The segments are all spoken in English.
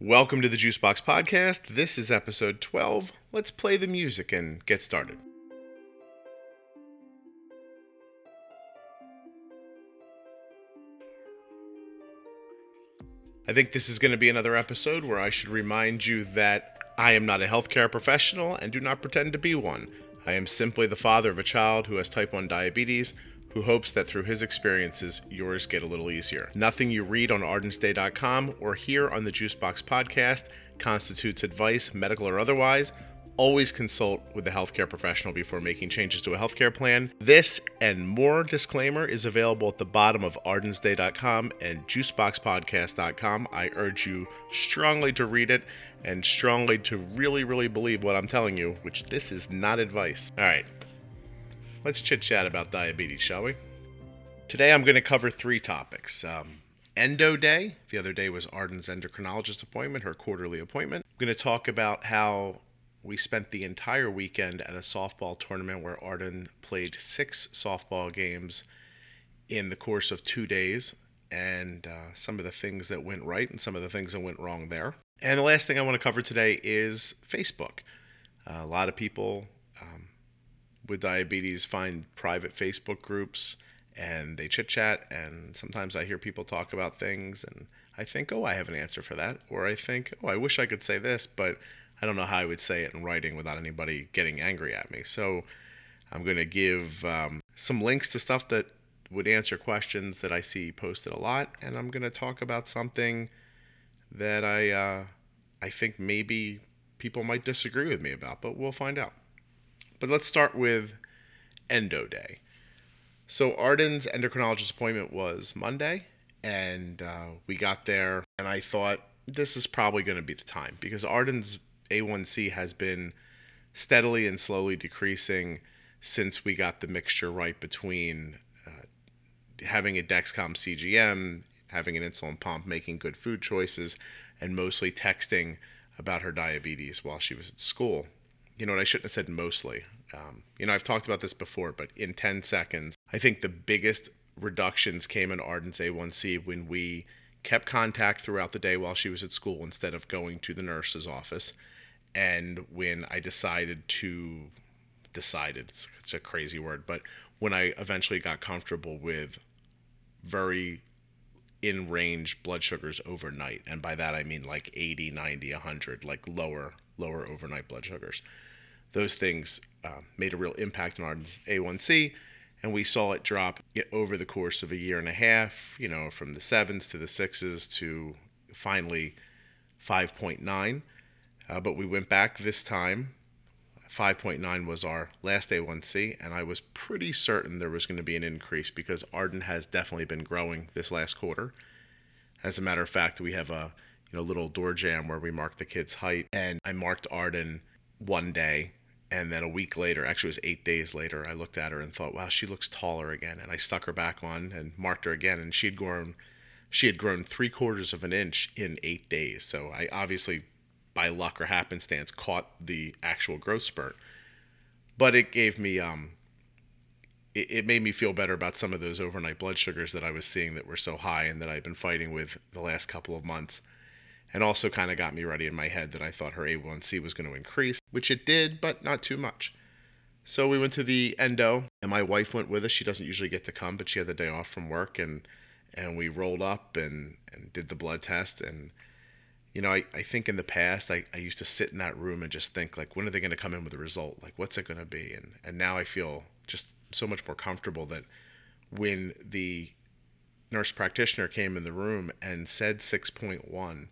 Welcome to the Juicebox Podcast. This is episode 12. Let's play the music and get started. I think this is going to be another episode where I should remind you that I am not a healthcare professional and do not pretend to be one. I am simply the father of a child who has type 1 diabetes who hopes that through his experiences, yours get a little easier. Nothing you read on ardensday.com or here on the Juicebox podcast constitutes advice, medical or otherwise. Always consult with a healthcare professional before making changes to a healthcare plan. This and more disclaimer is available at the bottom of ardensday.com and juiceboxpodcast.com. I urge you strongly to read it and strongly to really, really believe what I'm telling you, which this is not advice. All right, let's chit chat about diabetes, shall we? Today I'm going to cover three topics. Um, Endo Day. The other day was Arden's endocrinologist appointment, her quarterly appointment. I'm going to talk about how we spent the entire weekend at a softball tournament where Arden played six softball games in the course of two days, and uh, some of the things that went right and some of the things that went wrong there. And the last thing I want to cover today is Facebook. Uh, a lot of people um, with diabetes find private Facebook groups and they chit chat. And sometimes I hear people talk about things and I think, oh, I have an answer for that. Or I think, oh, I wish I could say this, but I don't know how I would say it in writing without anybody getting angry at me. So I'm going to give um, some links to stuff that would answer questions that I see posted a lot. And I'm going to talk about something that I, uh, I think maybe people might disagree with me about, but we'll find out. But let's start with Endo Day. So Arden's endocrinologist appointment was Monday, and uh, we got there, and I thought this is probably going to be the time because Arden's A1C has been steadily and slowly decreasing since we got the mixture right between uh, having a Dexcom CGM, having an insulin pump, making good food choices, and mostly texting about her diabetes while she was at school you know what I shouldn't have said mostly. Um, you know, I've talked about this before, but in 10 seconds, I think the biggest reductions came in Arden's A1C when we kept contact throughout the day while she was at school instead of going to the nurse's office. And when I decided to, decided, it's, it's a crazy word, but when I eventually got comfortable with very in range blood sugars overnight. And by that, I mean like 80, 90, 100, like lower, lower overnight blood sugars those things uh, made a real impact on our A1C, and we saw it drop over the course of a year and a half. You know, from the sevens to the sixes to finally 5.9. Uh, but we went back this time. 5.9 was our last A1C, and I was pretty certain there was going to be an increase because Arden has definitely been growing this last quarter. As a matter of fact, we have a you know little door jam where we mark the kid's height, and I marked Arden one day and then a week later, actually it was eight days later, I looked at her and thought, wow, she looks taller again. And I stuck her back on and marked her again, and she had grown, she had grown three quarters of an inch in eight days. So I obviously, by luck or happenstance, caught the actual growth spurt. But it gave me, um, it, made me feel better about some of those overnight blood sugars that I was seeing that were so high and that I've been fighting with the last couple of months and also kind of got me ready in my head that I thought her A1C was going to increase, which it did, but not too much. So we went to the endo, and my wife went with us. She doesn't usually get to come, but she had the day off from work, and and we rolled up and and did the blood test. And you know, I, I think in the past I, I used to sit in that room and just think like, when are they going to come in with a result? Like, what's it going to be? And and now I feel just so much more comfortable that when the nurse practitioner came in the room and said 6.1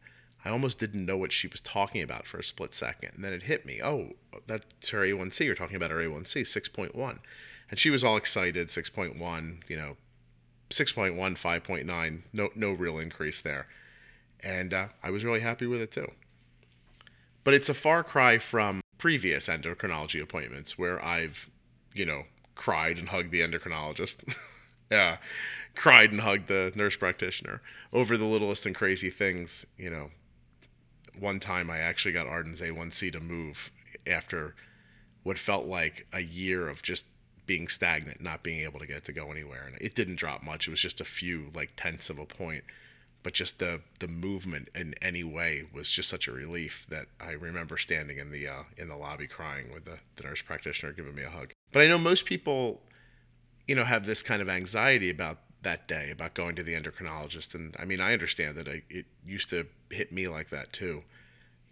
I almost didn't know what she was talking about for a split second. And then it hit me. Oh, that's her A1C. You're talking about her A1C, 6.1. And she was all excited, 6.1, you know, 6.1, 5.9, no, no real increase there. And uh, I was really happy with it too. But it's a far cry from previous endocrinology appointments where I've, you know, cried and hugged the endocrinologist. yeah, cried and hugged the nurse practitioner over the littlest and crazy things, you know, one time I actually got Arden's A1C to move after what felt like a year of just being stagnant, not being able to get it to go anywhere. And it didn't drop much. It was just a few like tenths of a point. but just the the movement in any way was just such a relief that I remember standing in the uh, in the lobby crying with the, the nurse practitioner giving me a hug. But I know most people, you know, have this kind of anxiety about that day about going to the endocrinologist, and I mean I understand that I, it used to hit me like that too.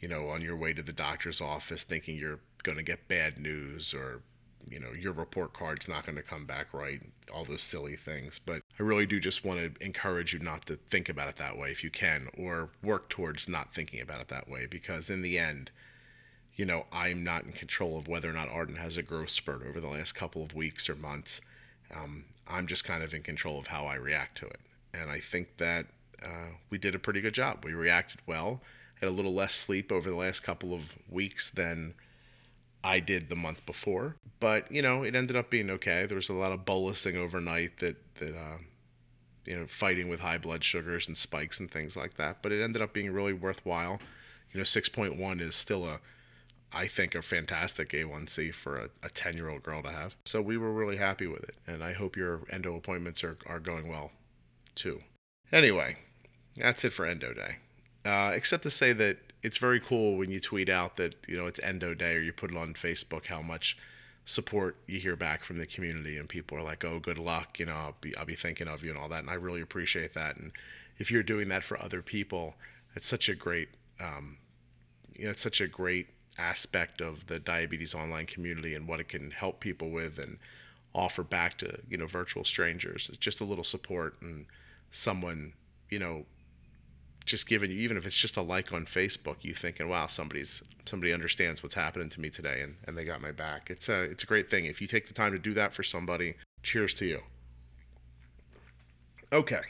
You know, on your way to the doctor's office, thinking you're going to get bad news or you know your report card's not going to come back right all those silly things but i really do just want to encourage you not to think about it that way if you can or work towards not thinking about it that way because in the end you know i'm not in control of whether or not arden has a growth spurt over the last couple of weeks or months um, i'm just kind of in control of how i react to it and i think that uh, we did a pretty good job we reacted well had a little less sleep over the last couple of weeks than I did the month before. But you know, it ended up being okay. There was a lot of bolusing overnight that that uh, you know, fighting with high blood sugars and spikes and things like that. But it ended up being really worthwhile. You know, six point one is still a I think a fantastic A1C for a, a 10 year old girl to have. So we were really happy with it. And I hope your endo appointments are, are going well too. Anyway, that's it for endo day. Uh, except to say that it's very cool when you tweet out that you know it's Endo Day or you put it on Facebook how much support you hear back from the community and people are like, "Oh, good luck," you know, I'll be I'll be thinking of you and all that, and I really appreciate that. And if you're doing that for other people, it's such a great, um, you know, it's such a great aspect of the diabetes online community and what it can help people with and offer back to you know virtual strangers. It's just a little support and someone you know just giving you even if it's just a like on Facebook, you thinking, wow, somebody's somebody understands what's happening to me today and, and they got my back. It's a it's a great thing. If you take the time to do that for somebody, cheers to you. Okay.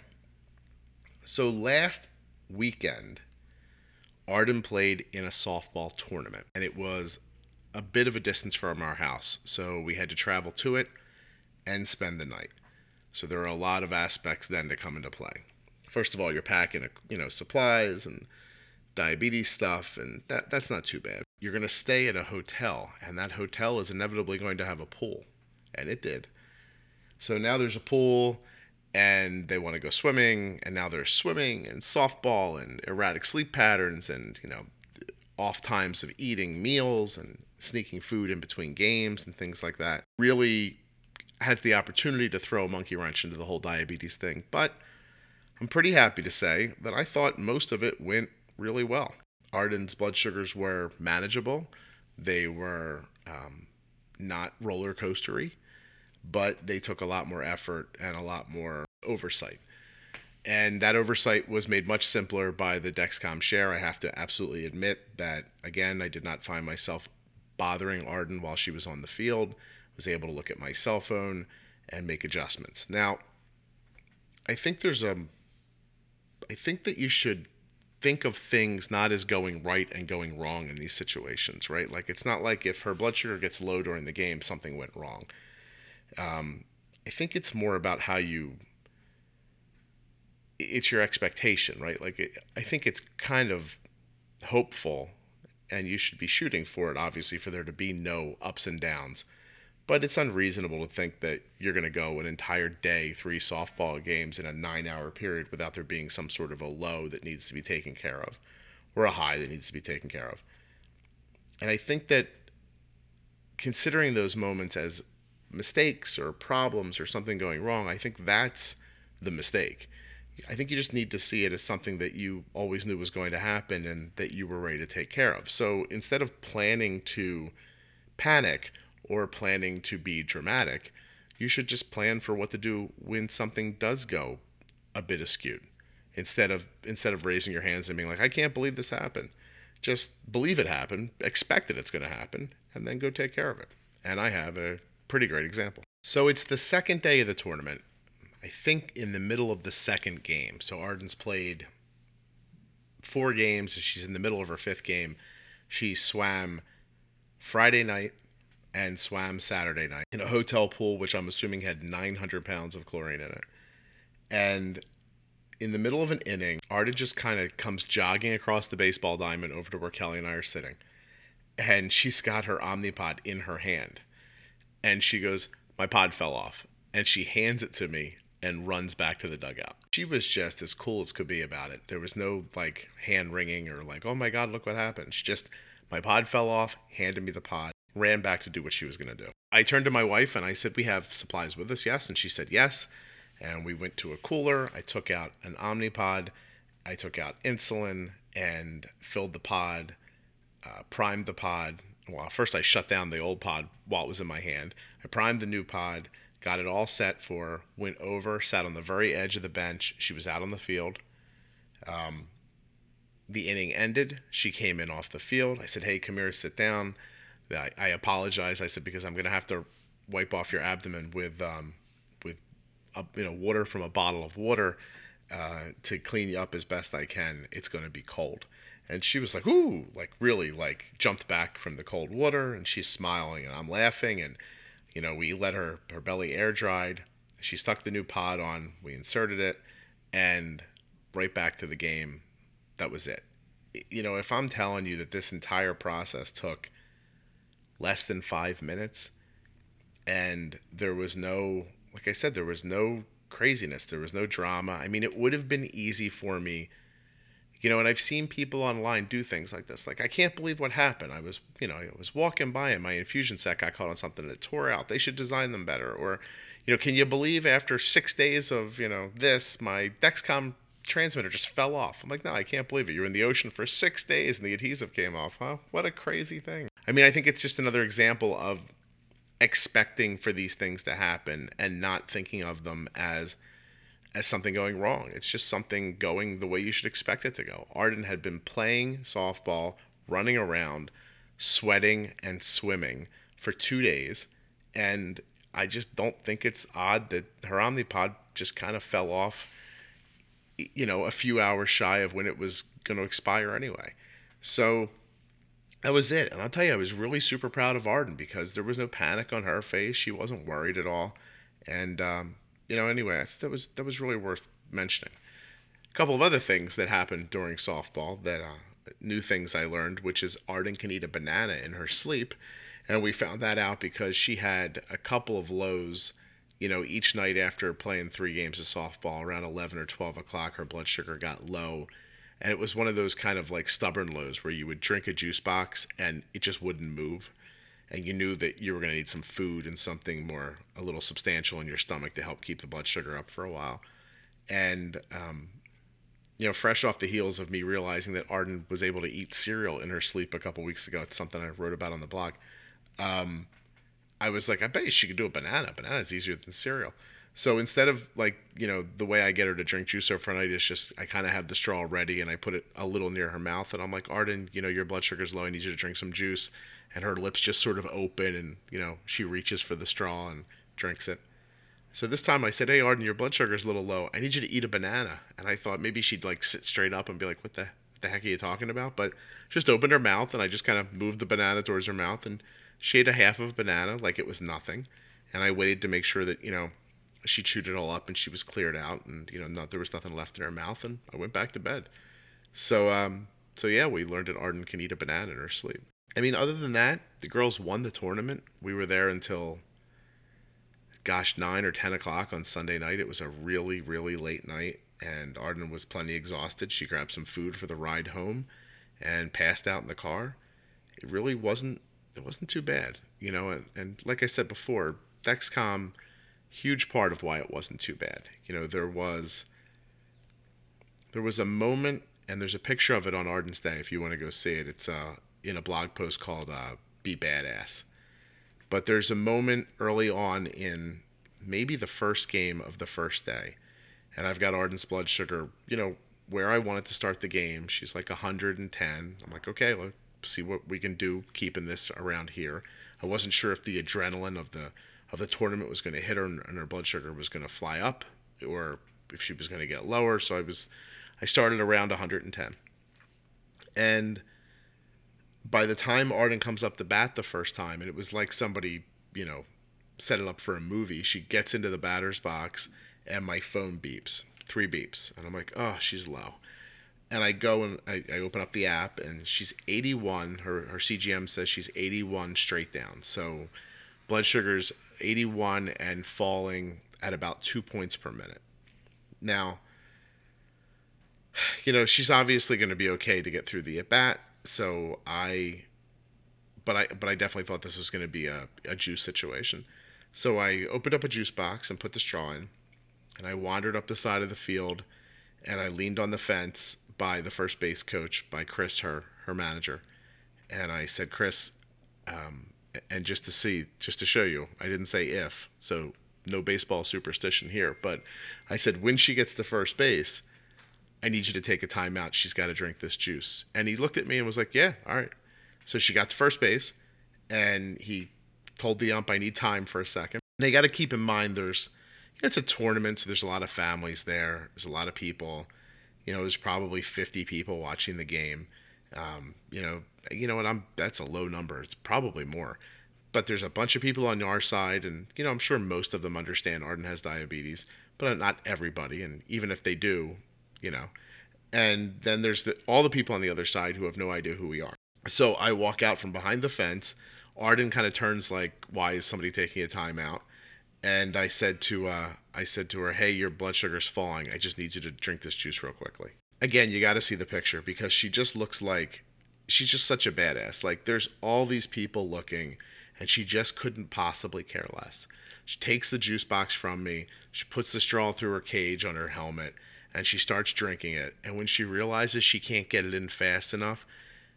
So last weekend, Arden played in a softball tournament, and it was a bit of a distance from our house. So we had to travel to it and spend the night. So there are a lot of aspects then to come into play first of all, you're packing, uh, you know, supplies and diabetes stuff, and that that's not too bad. You're going to stay at a hotel, and that hotel is inevitably going to have a pool, and it did. So now there's a pool, and they want to go swimming, and now there's swimming and softball and erratic sleep patterns, and you know, off times of eating meals and sneaking food in between games and things like that. Really has the opportunity to throw a monkey wrench into the whole diabetes thing, but I'm pretty happy to say that I thought most of it went really well. Arden's blood sugars were manageable. They were um, not roller coastery, but they took a lot more effort and a lot more oversight. And that oversight was made much simpler by the Dexcom share. I have to absolutely admit that, again, I did not find myself bothering Arden while she was on the field. was able to look at my cell phone and make adjustments. Now, I think there's a I think that you should think of things not as going right and going wrong in these situations, right? Like it's not like if her blood sugar gets low during the game, something went wrong. Um, I think it's more about how you. It's your expectation, right? Like it, I think it's kind of hopeful, and you should be shooting for it, obviously, for there to be no ups and downs but it's unreasonable to think that you're going to go an entire day, three softball games in a nine hour period without there being some sort of a low that needs to be taken care of or a high that needs to be taken care of. And I think that considering those moments as mistakes or problems or something going wrong, I think that's the mistake. I think you just need to see it as something that you always knew was going to happen and that you were ready to take care of. So instead of planning to panic, or planning to be dramatic. You should just plan for what to do when something does go a bit askew. Instead of instead of raising your hands and being like, I can't believe this happened. Just believe it happened, expect that it's going to happen, and then go take care of it. And I have a pretty great example. So it's the second day of the tournament. I think in the middle of the second game. So Arden's played four games. She's in the middle of her fifth game. She swam Friday night, and swam Saturday night in a hotel pool, which I'm assuming had 900 pounds of chlorine in it. And in the middle of an inning, Arden just kind of comes jogging across the baseball diamond over to where Kelly and I are sitting. And she's got her Omnipod in her hand. And she goes, My pod fell off. And she hands it to me and runs back to the dugout. She was just as cool as could be about it. There was no like hand wringing or like, oh my God, look what happened. She just, my pod fell off, handed me the pod, ran back to do what she was going to do. I turned to my wife and I said, we have supplies with us, yes? And she said, yes. And we went to a cooler. I took out an Omnipod. I took out insulin and filled the pod, uh, primed the pod. Well, first I shut down the old pod while it was in my hand. I primed the new pod got it all set for went over, sat on the very edge of the bench. She was out on the field. Um, the inning ended. She came in off the field. I said, Hey, come here, sit down. I, I apologized. I said, Because I'm going to have to wipe off your abdomen with, um, with a, you know, water from a bottle of water uh, to clean you up as best I can. It's going to be cold. And she was like, Ooh, like really, like jumped back from the cold water. And she's smiling, and I'm laughing. And you know, we let her her belly air dried. She stuck the new pod on. We inserted it, and right back to the game. That was it. You know, if I'm telling you that this entire process took less than five minutes, and there was no, like I said, there was no craziness, there was no drama. I mean, it would have been easy for me you know and i've seen people online do things like this. Like i can't believe what happened. I was you know i was walking by and my infusion set got caught on something that tore out. They should design them better. Or you know can you believe after six days of you know this my dexcom transmitter just fell off? I'm like no i can't believe it. You're in the ocean for six days and the adhesive came off huh? What a crazy thing. I mean i think it's just another example of expecting for these things to happen and not thinking of them as as something going wrong. It's just something going the way you should expect it to go. Arden had been playing softball, running around, sweating and swimming for two days. And I just don't think it's odd that her Omnipod just kind of fell off, you know, a few hours shy of when it was going to expire anyway. So that was it. And I'll tell you, I was really super proud of Arden because there was no panic on her face. She wasn't worried at all. And, um, you know, anyway, that was that was really worth mentioning. A couple of other things that happened during softball that uh, new things I learned, which is Arden can eat a banana in her sleep, and we found that out because she had a couple of lows. You know, each night after playing three games of softball, around eleven or twelve o'clock, her blood sugar got low, and it was one of those kind of like stubborn lows where you would drink a juice box and it just wouldn't move and you knew that you were going to need some food and something more a little substantial in your stomach to help keep the blood sugar up for a while. And um, you know fresh off the heels of me realizing that arden was able to eat cereal in her sleep a couple weeks ago it's something i wrote about on the blog um, i was like i bet you she could do a banana. Banana is easier than cereal so instead of like you know the way i get her to drink juice overnight is just i kind of have the straw ready and i put it a little near her mouth and i'm like arden you know your blood sugar's low. I need you to drink some juice. And her lips just sort of open and you know she reaches for the straw and drinks it. So this time i said hey arden your blood sugar's a little low. I need you to eat a banana. And i thought maybe she'd like sit straight up and be like what the, what the heck are you talking about? But just opened her mouth and i just kind of moved the banana towards her mouth and she ate a half of a banana like it was nothing. And i waited to make sure that you know she chewed it all up and she was cleared out and you know not, there was nothing left in her mouth and i went back to bed so um so yeah we learned that arden can eat a banana in her sleep I mean, other than that, the girls won the tournament. We were there until, gosh, 9 or 10 o'clock on Sunday night. It was a really, really late night, and Arden was plenty exhausted. She grabbed some food for the ride home and passed out in the car. It really wasn't it wasn't too bad, you know, and, and like I said before, Dexcom, huge part of why it wasn't too bad. You know, there was there was a moment and there's a picture of it on Arden's Day if you want to go see it. It's uh in a blog post called uh, "Be Badass." But there's a moment early on in maybe the first game of the first day, and I've got Arden's blood sugar, you know, where I wanted to start the game. She's like 110. I'm like, okay, let's see what we can do keeping this around here. I wasn't sure if the adrenaline of the of the tournament was going to hit her and her blood sugar was going to fly up, or if she was going to get lower. So I was, I started around 110, and by the time Arden comes up to bat the first time, and it was like somebody, you know, set it up for a movie, she gets into the batter's box and my phone beeps, three beeps. And I'm like, oh, she's low. And I go and I, I open up the app and she's 81. Her, her CGM says she's 81 straight down. So blood sugar's 81 and falling at about two points per minute. Now, you know, she's obviously going to be okay to get through the at bat. So I, but I, but I definitely thought this was going to be a, a juice situation. So I opened up a juice box and put the straw in, and I wandered up the side of the field, and I leaned on the fence by the first base coach, by Chris, her her manager, and I said, Chris, um, and just to see, just to show you, I didn't say if, so no baseball superstition here, but I said when she gets to first base, I need you to take a timeout. She's got to drink this juice. And he looked at me and was like, Yeah, all right. So she got to first base, and he told the ump, I need time for a second. They got to keep in mind there's, it's a tournament, so there's a lot of families there. There's a lot of people. You know, there's probably 50 people watching the game. Um, you know, you know what? I'm that's a low number. It's probably more, but there's a bunch of people on our side, and you know, I'm sure most of them understand Arden has diabetes, but not everybody. And even if they do, you know, and then there's the, all the people on the other side who have no idea who we are. So I walk out from behind the fence. Arden kind of turns like, "Why is somebody taking a timeout?" And I said to uh, I said to her, "Hey, your blood sugar's falling. I just need you to drink this juice real quickly." Again, you got to see the picture because she just looks like she's just such a badass. Like there's all these people looking, and she just couldn't possibly care less. She takes the juice box from me. She puts the straw through her cage on her helmet, and she starts drinking it. And when she realizes she can't get it in fast enough,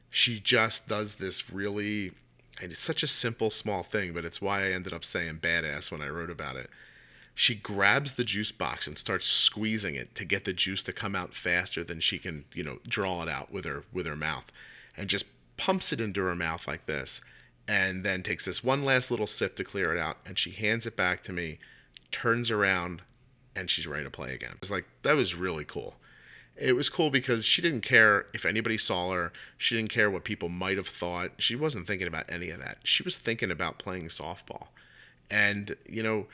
she just does this really and it's such a simple small thing but it's why i ended up saying badass when i wrote about it she grabs the juice box and starts squeezing it to get the juice to come out faster than she can you know draw it out with her with her mouth and just pumps it into her mouth like this and then takes this one last little sip to clear it out and she hands it back to me turns around and she's ready to play again it's like that was really cool it was cool because she didn't care if anybody saw her. She didn't care what people might have thought. She wasn't thinking about any of that. She was thinking about playing softball. And, you know,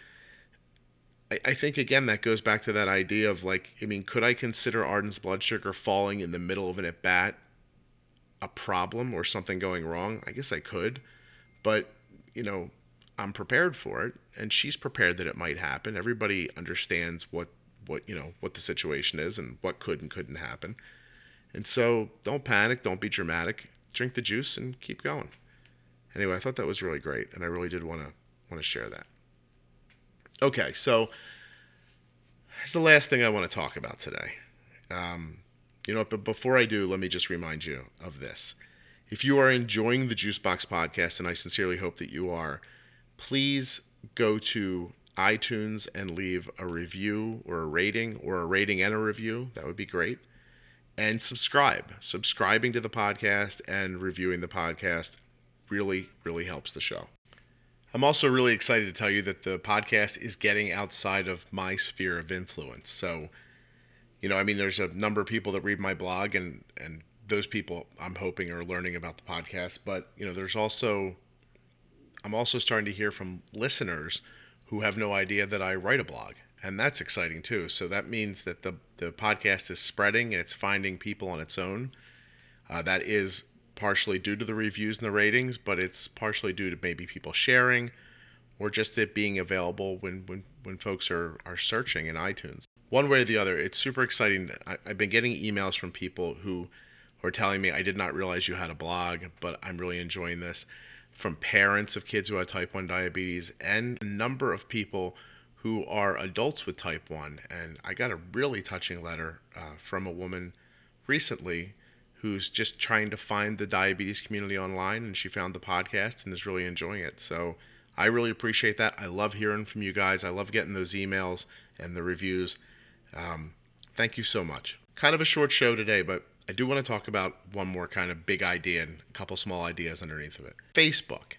I, I think, again, that goes back to that idea of like, I mean, could I consider Arden's blood sugar falling in the middle of an at bat a problem or something going wrong? I guess I could. But, you know, I'm prepared for it. And she's prepared that it might happen. Everybody understands what what you know what the situation is and what could and couldn't happen. And so don't panic, don't be dramatic. Drink the juice and keep going. Anyway, I thought that was really great, and I really did want to want to share that. Okay, so it's the last thing I want to talk about today. Um, you know, but before I do, let me just remind you of this. If you are enjoying the Juicebox podcast, and I sincerely hope that you are, please go to iTunes and leave a review or a rating or a rating and a review. That would be great. And subscribe. Subscribing to the podcast and reviewing the podcast really, really helps the show. I'm also really excited to tell you that the podcast is getting outside of my sphere of influence. So, you know, I mean, there's a number of people that read my blog, and and those people I'm hoping are learning about the podcast. But you know, there's also I'm also starting to hear from listeners who have no idea that I write a blog. And that's exciting too. So that means that the, the podcast is spreading and it's finding people on its own. Uh, that is partially due to the reviews and the ratings, but it's partially due to maybe people sharing or just it being available when, when, when folks are, are searching in iTunes. One way or the other, it's super exciting. I, I've been getting emails from people who are telling me, I did not realize you had a blog, but I'm really enjoying this from parents of kids who have type 1 diabetes and a number of people who are adults with type 1. And I got a really touching letter uh, from a woman recently who's just trying to find the diabetes community online and she found the podcast and is really enjoying it. So I really appreciate that. I love hearing from you guys. I love getting those emails and the reviews. Um, thank you so much. Kind of a short show today, but I do want to talk about one more kind of big idea and a couple small ideas underneath of it. Facebook.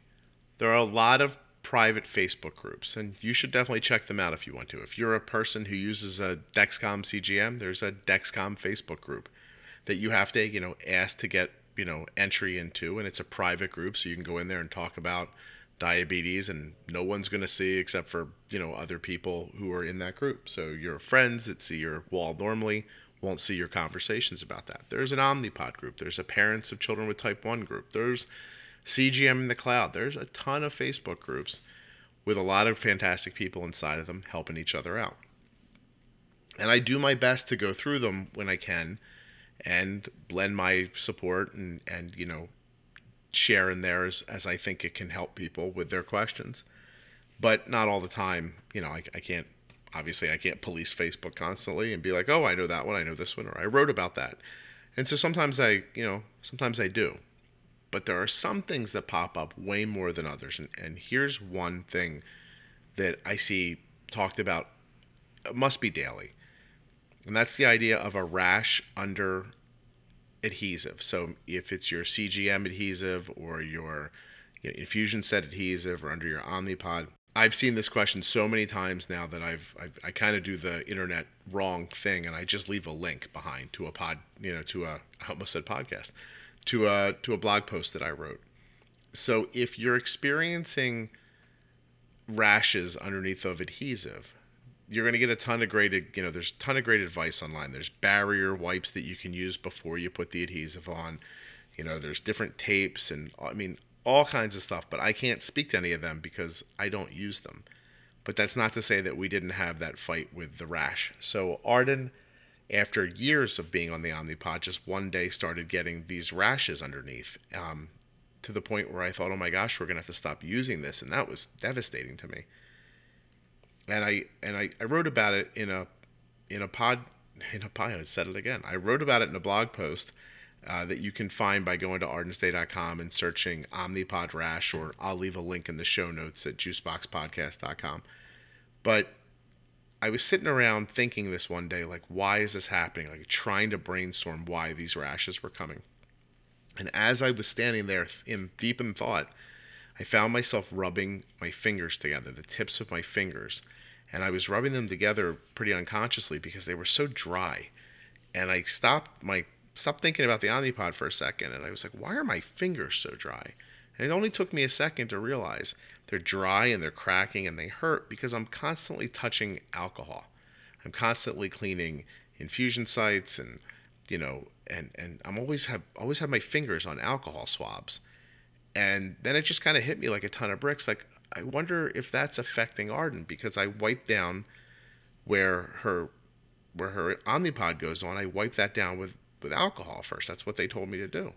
There are a lot of private Facebook groups, and you should definitely check them out if you want to. If you're a person who uses a Dexcom CGM, there's a Dexcom Facebook group that you have to, you know, ask to get, you know, entry into, and it's a private group, so you can go in there and talk about diabetes and no one's going to see except for you know other people who are in that group so your friends that see your wall normally won't see your conversations about that. There's an Omnipod group. There's a Parents of Children with Type 1 group. There's CGM in the Cloud. There's a ton of Facebook groups with a lot of fantastic people inside of them helping each other out. And I do my best to go through them when I can and blend my support and and you know share in theirs as I think it can help people with their questions. But not all the time. You know, I, I can't obviously I can't police Facebook constantly and be like, oh, I know that one, I know this one, or I wrote about that. And so sometimes I, you know, sometimes I do. But there are some things that pop up way more than others. And, and here's one thing that I see talked about, must be daily. And that's the idea of a rash under adhesive. So if it's your CGM adhesive or your you know, infusion set adhesive or under your Omnipod, I've seen this question so many times now that I've, I've i kind of do the internet wrong thing and I just leave a link behind to a pod, you know, to a I almost said podcast, to a to a blog post that I wrote. So if you're experiencing rashes underneath of adhesive, you're going to get a ton of great, you know, there's a ton of great advice online. There's barrier wipes that you can use before you put the adhesive on. You know, there's different tapes and I mean, all kinds of stuff, but I can't speak to any of them because I don't use them. But that's not to say that we didn't have that fight with the rash. So Arden, after years of being on the Omnipod, just one day started getting these rashes underneath, um, to the point where I thought, oh my gosh, we're gonna have to stop using this, and that was devastating to me. And I and I, I wrote about it in a in a pod in a pod. I said it again. I wrote about it in a blog post uh, that you can find by going to ardensday.com and searching Omnipod Rash, or I'll leave a link in the show notes at juiceboxpodcast.com. But I was sitting around thinking this one day, like, why is this happening? Like, trying to brainstorm why these rashes were coming. And as I was standing there in deep in thought, I found myself rubbing my fingers together, the tips of my fingers, and I was rubbing them together pretty unconsciously because they were so dry. And I stopped my stopped thinking about the Omnipod for a second, and I was like, why are my fingers so dry? And it only took me a second to realize they're dry and they're cracking and they hurt because I'm constantly touching alcohol. I'm constantly cleaning infusion sites and you know and and I'm always have always have my fingers on alcohol swabs. And then it just kind of hit me like a ton of bricks like I wonder if that's affecting Arden because I wiped down where her where her Omnipod goes on, I wipe that down with with alcohol first. That's what they told me to do.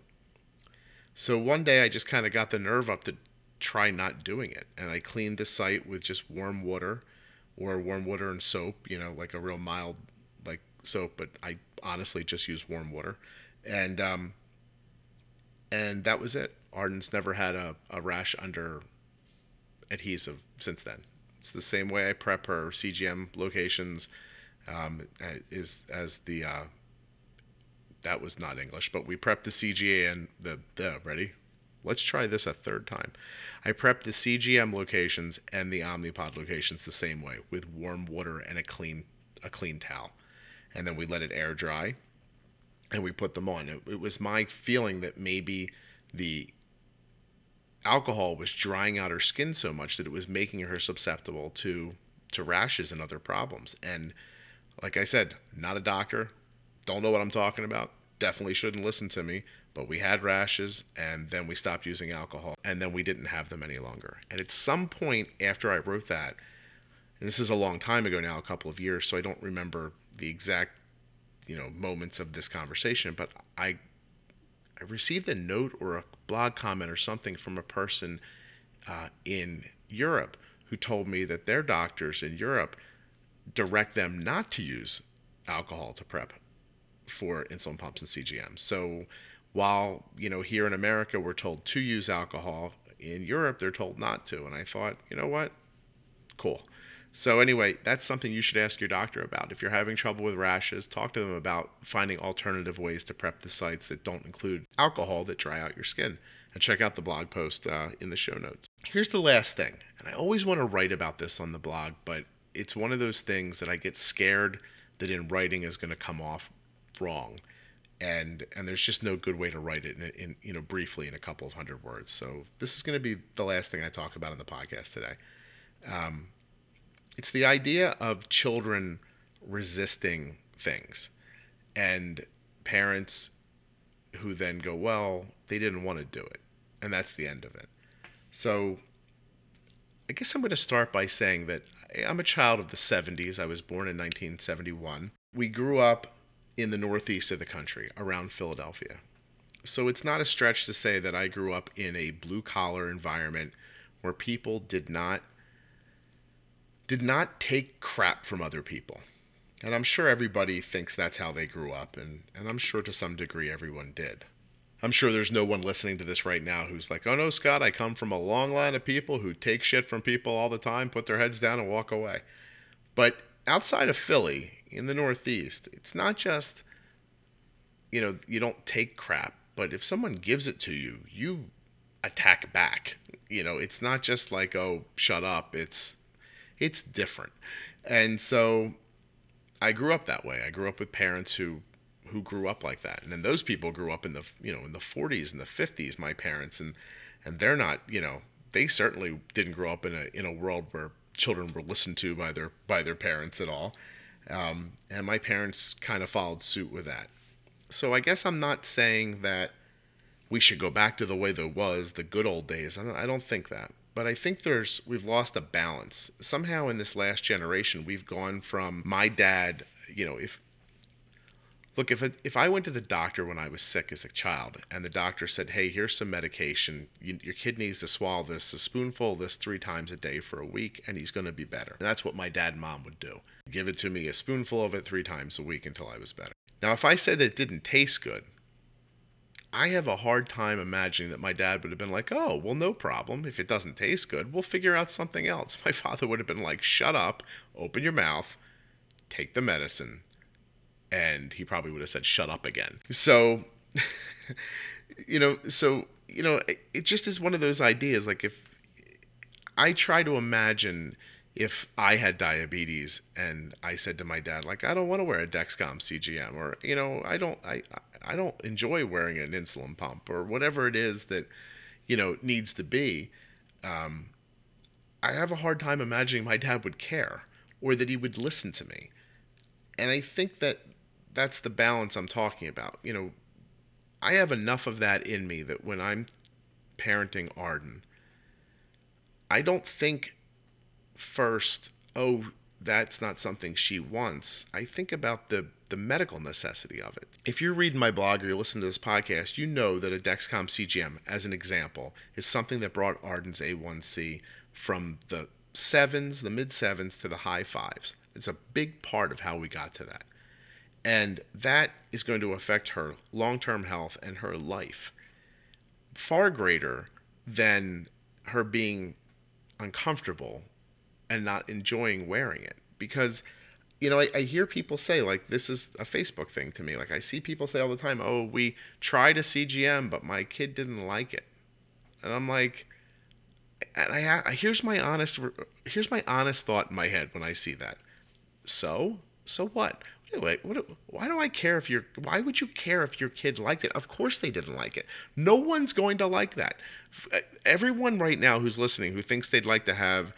So one day I just kind of got the nerve up to try not doing it. And I cleaned the site with just warm water or warm water and soap, you know, like a real mild like soap, but I honestly just use warm water. And um and that was it. Arden's never had a, a rash under adhesive since then. It's the same way I prep her CGM locations um, is as the uh, that was not English, but we prepped the CGA and the, the ready. Let's try this a third time. I prepped the CGM locations and the Omnipod locations the same way with warm water and a clean a clean towel. And then we let it air dry and we put them on. It, it was my feeling that maybe the alcohol was drying out her skin so much that it was making her susceptible to to rashes and other problems. And like I said, not a doctor, don't know what I'm talking about definitely shouldn't listen to me. But we had rashes, and then we stopped using alcohol, and then we didn't have them any longer. And at some point after I wrote that, and this is a long time ago now, a couple of years, so I don't remember the exact, you know, moments of this conversation, but I I received a note or a blog comment or something from a person uh, in Europe who told me that their doctors in Europe direct them not to use alcohol to prep for insulin pumps and CGM. So while, you know, here in America we're told to use alcohol, in Europe they're told not to. And I thought, you know what? Cool. So anyway, that's something you should ask your doctor about. If you're having trouble with rashes, talk to them about finding alternative ways to prep the sites that don't include alcohol that dry out your skin. And check out the blog post uh, in the show notes. Here's the last thing, and I always want to write about this on the blog, but it's one of those things that I get scared that in writing is going to come off wrong and and there's just no good way to write it in, in, you know briefly in a couple of hundred words so this is going to be the last thing i talk about in the podcast today um, it's the idea of children resisting things. And parents who then go well they didn't want to do it and that's the end of it. So i guess i'm going to start by saying that i'm a child of the 70s i was born in 1971 we grew up in the northeast of the country, around Philadelphia. So it's not a stretch to say that I grew up in a blue collar environment where people did not did not take crap from other people. And I'm sure everybody thinks that's how they grew up and and I'm sure to some degree everyone did. I'm sure there's no one listening to this right now who's like, "Oh no, Scott, I come from a long line of people who take shit from people all the time, put their heads down and walk away." But outside of Philly, in the Northeast, it's not just you know, you don't take crap, but if someone gives it to you, you attack back. You know, it's not just like, "Oh, shut up." It's it's different. And so I grew up that way. I grew up with parents who who grew up like that, and then those people grew up in the you know in the 40s and the 50s. My parents and and they're not you know they certainly didn't grow up in a in a world where children were listened to by their by their parents at all. Um, and my parents kind of followed suit with that. So I guess I'm not saying that we should go back to the way that was the good old days. I don't, I don't think that but I think there's we've lost a balance. Somehow in this last generation, we've gone from my dad, you know, if look if if I went to the doctor when I was sick as a child and the doctor said, "Hey, here's some medication. You, your kid needs to swallow this a spoonful of this 3 times a day for a week and he's going to be better." And that's what my dad and mom would do. Give it to me a spoonful of it 3 times a week until I was better. Now, if I said that it didn't taste good, I have a hard time imagining that my dad would have been like, oh, well, no problem. If it doesn't taste good, we'll figure out something else. My father would have been like, shut up, open your mouth, take the medicine. And he probably would have said, shut up again. So, you know, so, you know, it, it just is one of those ideas. Like, if I try to imagine if I had diabetes and I said to my dad, like, I don't want to wear a Dexcom CGM, or, you know, I don't, I, I don't enjoy wearing an insulin pump or whatever it is that you know needs to be. Um, I have a hard time imagining my dad would care or that he would listen to me. And I think that that's the balance I'm talking about. You know, I have enough of that in me that when I'm parenting Arden, I don't think first, oh, that's not something she wants. I think about the the medical necessity of it. If you're reading my blog or you listen to this podcast, you know that a Dexcom CGM, as an example, is something that brought Arden's A1C from the sevens, the mid sevens, to the high fives. It's a big part of how we got to that. And that is going to affect her long term health and her life far greater than her being uncomfortable and not enjoying wearing it. Because you know, I, I, hear people say like this is a Facebook thing to me. Like I see people say all the time, "Oh, we tried a CGM, but my kid didn't like it," and I'm like, and I, I here's my honest here's my honest thought in my head when I see that. So so what? Anyway, what, why do I care if your why would you care if your kid liked it? Of course they didn't like it. No one's going to like that. Everyone right now who's listening who thinks they'd like to have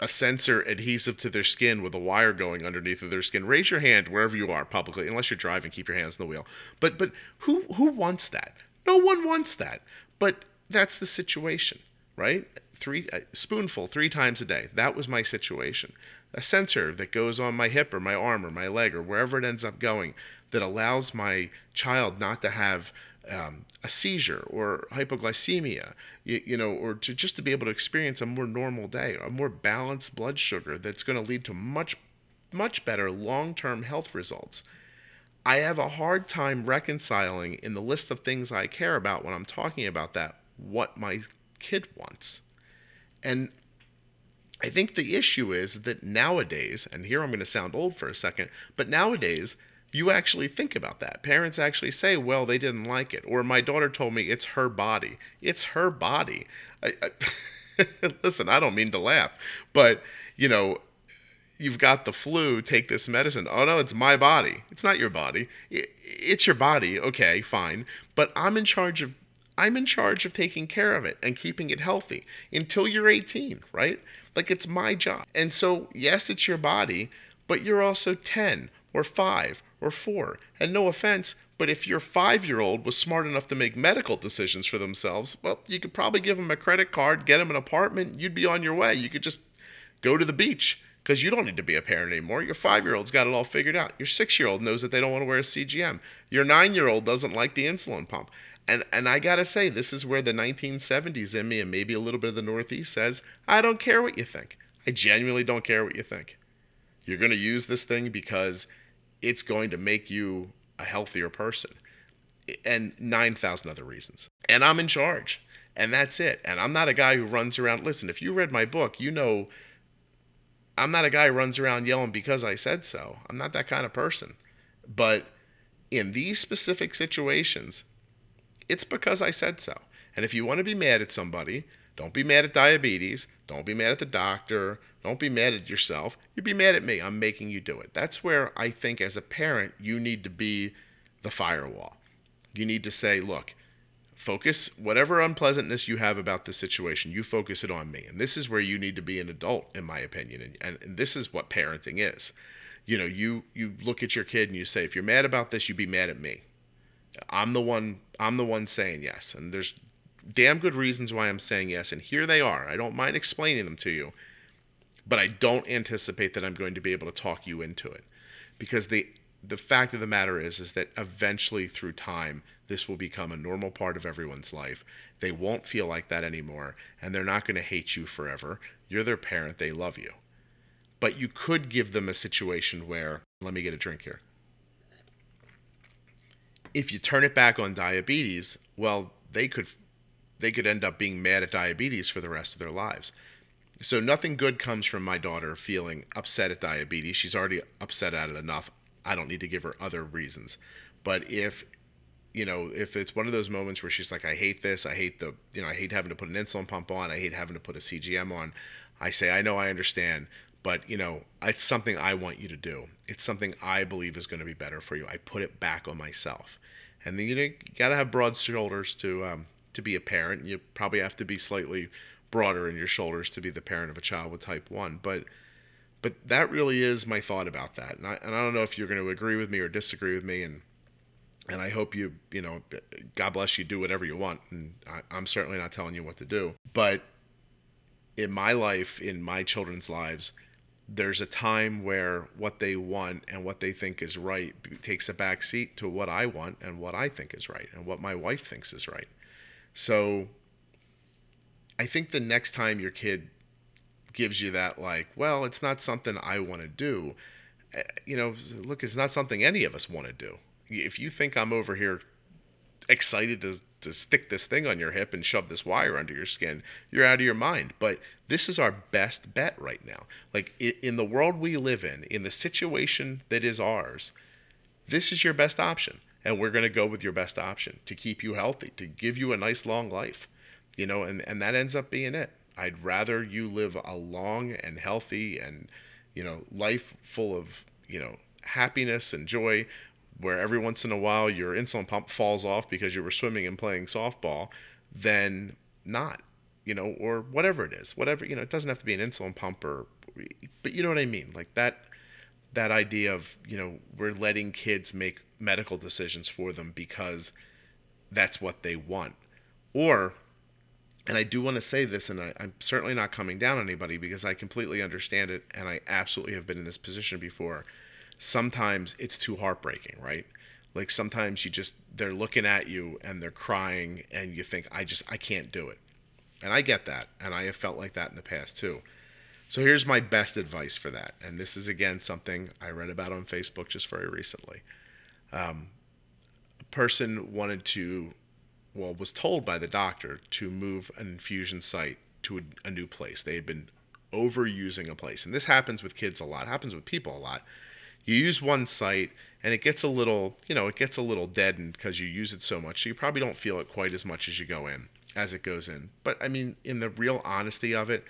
a sensor adhesive to their skin with a wire going underneath of their skin. Raise your hand wherever you are publicly, unless you're driving, keep your hands on the wheel. But but who who wants that? No one wants that. But that's the situation, right? Three a spoonful three times a day. That was my situation. A sensor that goes on my hip or my arm or my leg or wherever it ends up going that allows my child not to have um, a seizure or hypoglycemia, you, you, know, or to just to be able to experience a more normal day, a more balanced blood sugar that's going to lead to much, much better long term health results. I have a hard time reconciling in the list of things I care about when I'm talking about that what my kid wants. And I think the issue is that nowadays, and here I'm going to sound old for a second, but nowadays you actually think about that. Parents actually say, well, they didn't like it. Or my daughter told me it's her body. It's her body. I, I, listen, I don't mean to laugh, but, you know, you've got the flu, take this medicine. Oh, no, it's my body. It's not your body. It's your body. Okay, fine. But I'm in charge of. I'm in charge of taking care of it and keeping it healthy until you're 18, right? Like it's my job. And so, yes, it's your body, but you're also 10 or 5 or four. And no offense, but if your five year old was smart enough to make medical decisions for themselves, well, you could probably give them a credit card, get them an apartment, you'd be on your way. You could just go to the beach because you don't need to be a parent anymore. Your five year old's got it all figured out. Your six year old knows that they don't want to wear a CGM. Your nine year old doesn't like the insulin pump. And, and I gotta say, this is where the 1970s in me and maybe a little bit of the Northeast says, I don't care what you think. I genuinely don't care what you think. You're gonna use this thing because it's going to make you a healthier person. And 9,000 other reasons. And I'm in charge. And that's it. And I'm not a guy who runs around. Listen, if you read my book, you know I'm not a guy who runs around yelling because I said so. I'm not that kind of person. But in these specific situations, it's because I said so. And if you want to be mad at somebody, don't be mad at diabetes. Don't be mad at the doctor. Don't be mad at yourself. You'd be mad at me. I'm making you do it. That's where I think as a parent, you need to be the firewall. You need to say, look, focus whatever unpleasantness you have about this situation you focus it on me and this is where you need to be an adult in my opinion and, and, and, this is what parenting is you know you you look at your kid and you say if you're mad about this you be mad at me i'm the one i'm the one saying yes and there's damn good reasons why i'm saying yes and here they are i don't mind explaining them to you but i don't anticipate that i'm going to be able to talk you into it because the the fact of the matter is is that eventually through time this will become a normal part of everyone's life. They won't feel like that anymore, and they're not going to hate you forever. You're their parent, they love you. But you could give them a situation where, let me get a drink here. If you turn it back on diabetes, well, they could they could end up being mad at diabetes for the rest of their lives. So nothing good comes from my daughter feeling upset at diabetes. She's already upset at it enough. I don't need to give her other reasons. But if you know, if it's one of those moments where she's like, I hate this, I hate the, you know, I hate having to put an insulin pump on, I hate having to put a CGM on, I say, I know, I understand, but, you know, it's something I want you to do. It's something I believe is going to be better for you. I put it back on myself. And then you, know, you got to have broad shoulders to, um, to be a parent. You probably have to be slightly broader in your shoulders to be the parent of a child with type 1. But, but that really is my thought about that. And I, and I don't know if you're going to agree with me or disagree with me. And, and I hope you, you know, God bless you, do whatever you want. And I, am certainly not telling you what to do. But in my life, in my children's lives, there's a time where what they want and what they think is right takes a back seat to what I want and what I think is right and what my wife thinks is right. So I think the next time your kid gives you that, like, well, it's not something I want to do, eh, you know, look, it's not something any of us want to do if you think I'm over here excited to to stick this thing on your hip and shove this wire under your skin, you're out of your mind. But this is our best bet right now. Like in the world we live in, in the situation that is ours, this is your best option. And we're going to go with your best option to keep you healthy, to give you a nice long life. You know, and, and that ends up being it. I'd rather you live a long and healthy and, you know, life full of, you know, happiness and joy where every once in a while your insulin pump falls off because you were swimming and playing softball, then not, you know, or whatever it is, whatever, you know, it doesn't have to be an insulin pump or, but you know what I mean? Like that, that idea of, you know, we're letting kids make medical decisions for them because that's what they want. Or, and I do want to say this, and I, am certainly not coming down on anybody because I completely understand it, and I absolutely have been in this position before sometimes it's too heartbreaking, right? Like sometimes you just they're looking at you and they're crying and you think I just I can't do it. And I get that and I have felt like that in the past too. So here's my best advice for that. And this is again something I read about on Facebook just very recently. Um, a person wanted to well was told by the doctor to move an infusion site to a, a new place. They had been overusing a place. And this happens with kids a lot, it happens with people a lot you use one site and it gets a little, you know, it gets a little deadened because you use it so much. So you probably don't feel it quite as much as you go in, as it goes in. But I mean, in the real honesty of it,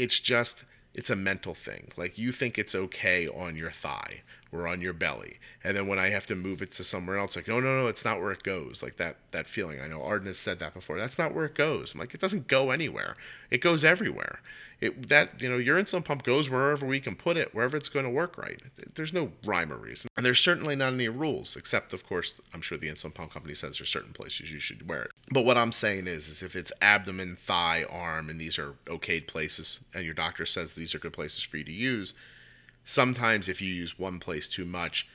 it's just it's a mental thing. Like you think it's okay on your thigh or on your belly. And then when I have to move it to somewhere else, like, no, no, no, it's not where it goes. Like that that feeling. I know Arden has said that before. That's not where it goes. I'm like, it doesn't go anywhere. It goes everywhere. It that you know, your insulin pump goes wherever we can put it, wherever it's going to work right. There's no rhyme or reason. And there's certainly not any rules, except of course, I'm sure the insulin pump company says there's certain places you should wear it. But what I'm saying is is if it's abdomen, thigh, arm, and these are okayed places, and your doctor says these are good places for you to use, sometimes if you use one place too much,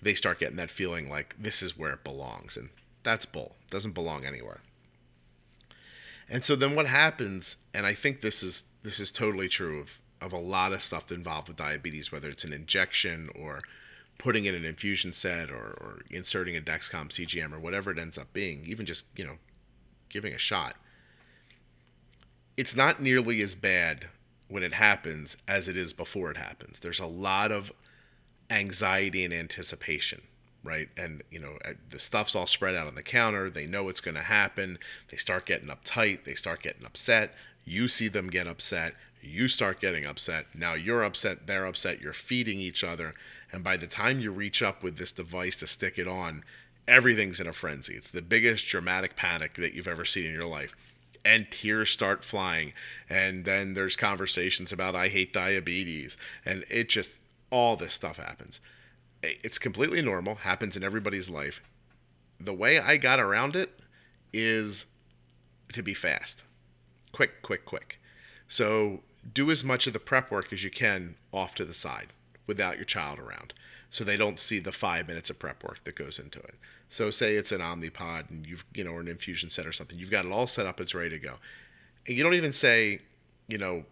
they start getting that feeling like this is where it belongs. And that's bull. It doesn't belong anywhere. And so then what happens, and I think this is this is totally true of, of a lot of stuff involved with diabetes, whether it's an injection or putting in an infusion set or, or inserting a Dexcom CGM or whatever it ends up being, even just, you know, giving a shot. It's not nearly as bad when it happens as it is before it happens. There's a lot of anxiety and anticipation, right? And you know, uh, the stuff's all spread out on the counter. They know it's going to happen. They start getting uptight. They start getting upset. You see them get upset. You start getting upset. Now you're upset. They're upset. You're feeding each other. And by the time you reach up with this device to stick it on, everything's in a frenzy. It's the biggest dramatic panic that you've ever seen in your life and tears start flying. And then there's conversations about i hate diabetes. And it just all this stuff happens. It's completely normal happens in everybody's life. The way i got around it is to be fast. Quick quick quick. So do as much of the prep work as you can off to the side without your child around so they don't see the five minutes of prep work that goes into it so say it's an Omnipod and you've you know or an infusion set or something. You've got it all set up. It's ready to go. And you don't even say, you know,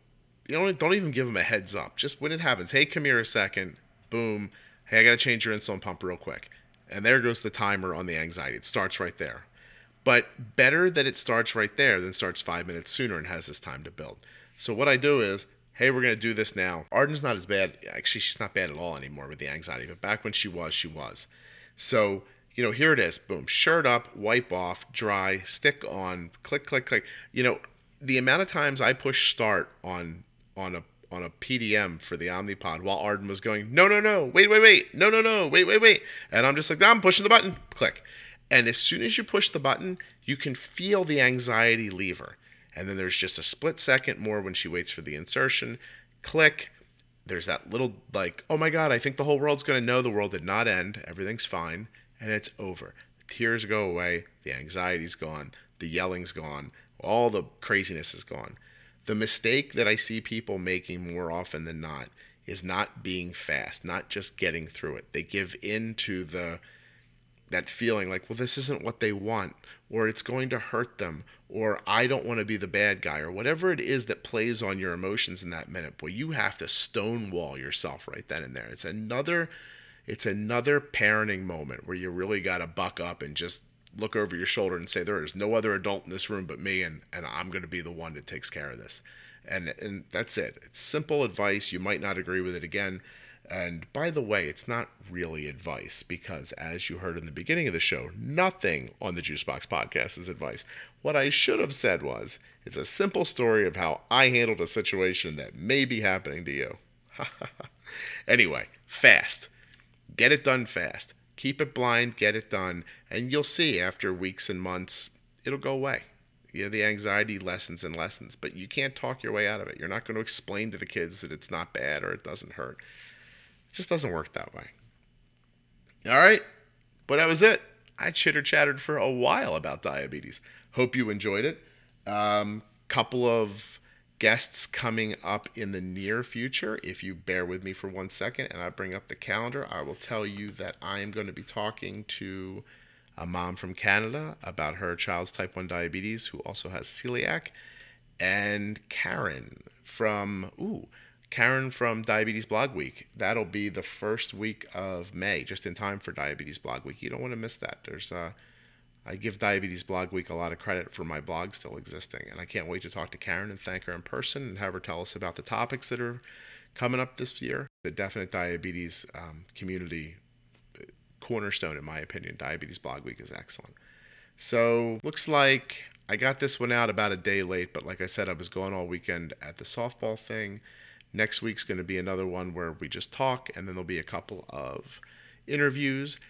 you don't don't even give them a heads up. Just when it happens, hey, come here a second. Boom. Hey, I got to change your insulin pump real quick. And there goes the timer on the anxiety. It starts right there. But better that it starts right there than starts five minutes sooner and has this time to build. So what I do is, hey, we're gonna do this now. Arden's not as bad. Actually, she's not bad at all anymore with the anxiety. But back when she was, she was. So you know, here it is. Boom. Shirt up, wipe off, dry, stick on, click, click, click. You know, the amount of times I push start on on a on a PDM for the Omnipod while Arden was going, no, no, no, wait, wait, wait, no, no, no, wait, wait, wait. And I'm just like, no, I'm pushing the button, click. And as soon as you push the button, you can feel the anxiety lever. And then there's just a split second more when she waits for the insertion. Click. There's that little, like, oh my God, I think the whole world's going to know the world did not end. Everything's fine and it's over. The tears go away, the anxiety's gone, the yelling's gone, all the craziness is gone. The mistake that I see people making more often than not is not being fast, not just getting through it. They give in to the that feeling like, well, this isn't what they want, or it's going to hurt them, or I don't want to be the bad guy, or whatever it is that plays on your emotions in that minute. Boy, you have to stonewall yourself right then and there. It's another it's another parenting moment where you really got to buck up and just look over your shoulder and say there is no other adult in this room but me and and I'm going to be the one that takes care of this. And and that's it. It's simple advice. You might not agree with it again. And by the way, it's not really advice because, as you heard in the beginning of the show, nothing on the Juicebox podcast is advice. What I should have said was, it's a simple story of how I handled a situation that may be happening to you. anyway, fast. Get it done fast. Keep it blind, get it done, and you'll see after weeks and months, it'll go away. You know, the anxiety lessens and lessens, but you can't talk your way out of it. You're not going to explain to the kids that it's not bad or it doesn't hurt. Just doesn't work that way. All right, but that was it. I chitter chattered for a while about diabetes. Hope you enjoyed it. Um, couple of guests coming up in the near future. If you bear with me for one second and I bring up the calendar, I will tell you that I am going to be talking to a mom from Canada about her child's type 1 diabetes who also has celiac, and Karen from, ooh, Karen from Diabetes Blog Week. That'll be the first week of May, just in time for Diabetes Blog Week. You don't want to miss that. There's uh, I give Diabetes Blog Week a lot of credit for my blog still existing, and I can't wait to talk to Karen and thank her in person and have her tell us about the topics that are coming up this year. The Definite Diabetes um, community uh, cornerstone, in my opinion. Diabetes Blog Week is excellent. So, looks like I got this one out about a day late, but like I said, I was going all weekend at the softball thing. Next week's going to be another one where we just talk, and then there'll be a couple of interviews.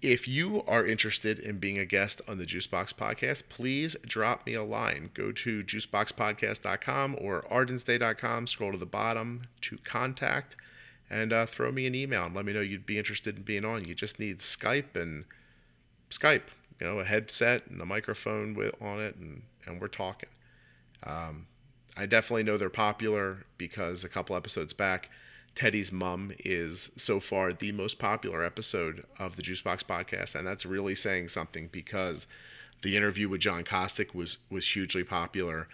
If you are interested in being a guest on the Juicebox Podcast, please drop me a line. Go to juiceboxpodcast.com or ardensday.com, scroll to the bottom to contact, and uh, throw me an email and let me know you'd be interested in being on. You just need Skype and Skype, you know, a headset and a microphone with on it, and, and we're talking. Um, I definitely know they're popular because a couple episodes back, Teddy's mom is so far the most popular episode of the Juicebox podcast, and that's really saying something because the interview with John Kostick was was hugely popular,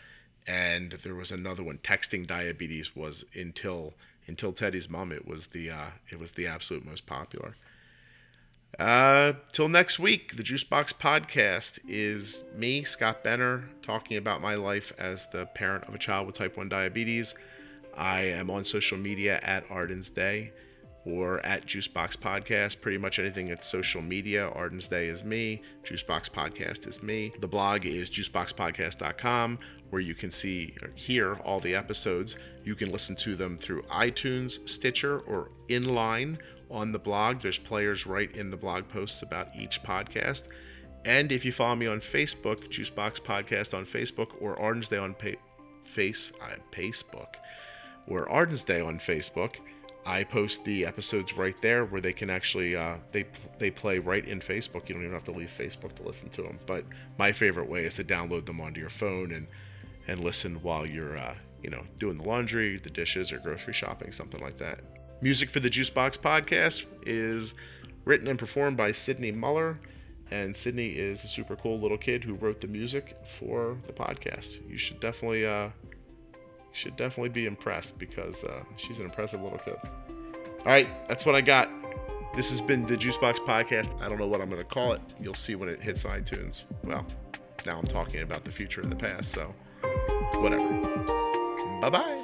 and there was another one, texting diabetes, was until until Teddy's mom, it was the uh, it was the absolute most popular. Uh, till next week, the Juicebox Podcast is me, Scott Benner, talking about my life as the parent of a child with type 1 diabetes. I am on social media at Arden's Day or at Juicebox Podcast. Pretty much anything that's social media. Arden's Day is me. Juicebox Podcast is me. The blog is juiceboxpodcast.com, where you can see or hear all the episodes. You can listen to them through iTunes, Stitcher, or inline on the blog. There's players right in the blog posts about each podcast. And if you follow me on Facebook, Juicebox Podcast on Facebook, or Arden's Day on pa- Face, uh, Facebook, or Arden's Day on Facebook, I post the episodes right there where they can actually uh, they they play right in Facebook. You don't even have to leave Facebook to listen to them. But my favorite way is to download them onto your phone and and listen while you're uh, you know doing the laundry, the dishes, or grocery shopping, something like that. Music for the Juicebox podcast is written and performed by Sydney Muller. And Sydney is a super cool little kid who wrote the music for the podcast. You should definitely, uh, should definitely be impressed because uh, she's an impressive little kid. All right, that's what I got. This has been the Juicebox Podcast. I don't know what I'm going to call it. You'll see when it hits iTunes. Well, now I'm talking about the future and the past, so whatever. Bye bye.